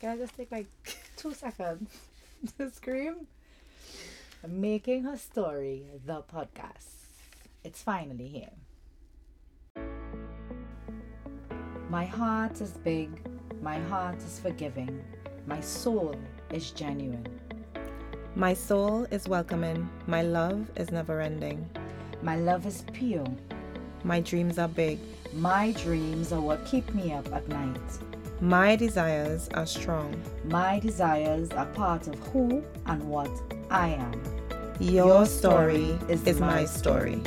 Can I just take like two seconds to scream? Making Her Story, the podcast. It's finally here. My heart is big, my heart is forgiving, my soul is genuine. My soul is welcoming, my love is never ending. My love is pure, My dreams are big, my dreams are what keep me up at night. My desires are strong. My desires are part of who and what I am. Your, story, is, my story.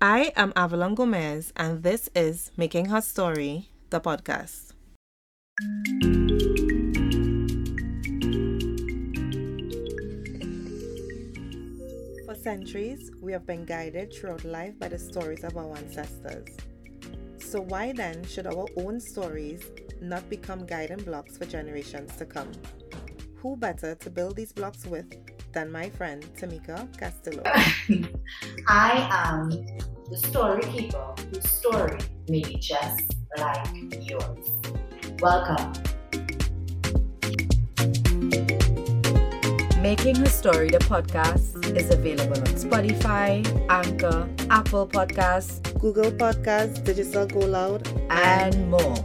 I am Avalon Gomez, and this is Making Her Story, the podcast. For centuries, we have been guided throughout life by the stories of our ancestors. So, why then should our own stories not become guiding blocks for generations to come? Who better to build these blocks with than my friend Tamika Castillo? I am the story keeper whose story may be just like yours. Welcome. Making Her Story, the podcast, is available on Spotify, Anchor, Apple Podcasts, Google Podcasts, Digital Go Loud, and more.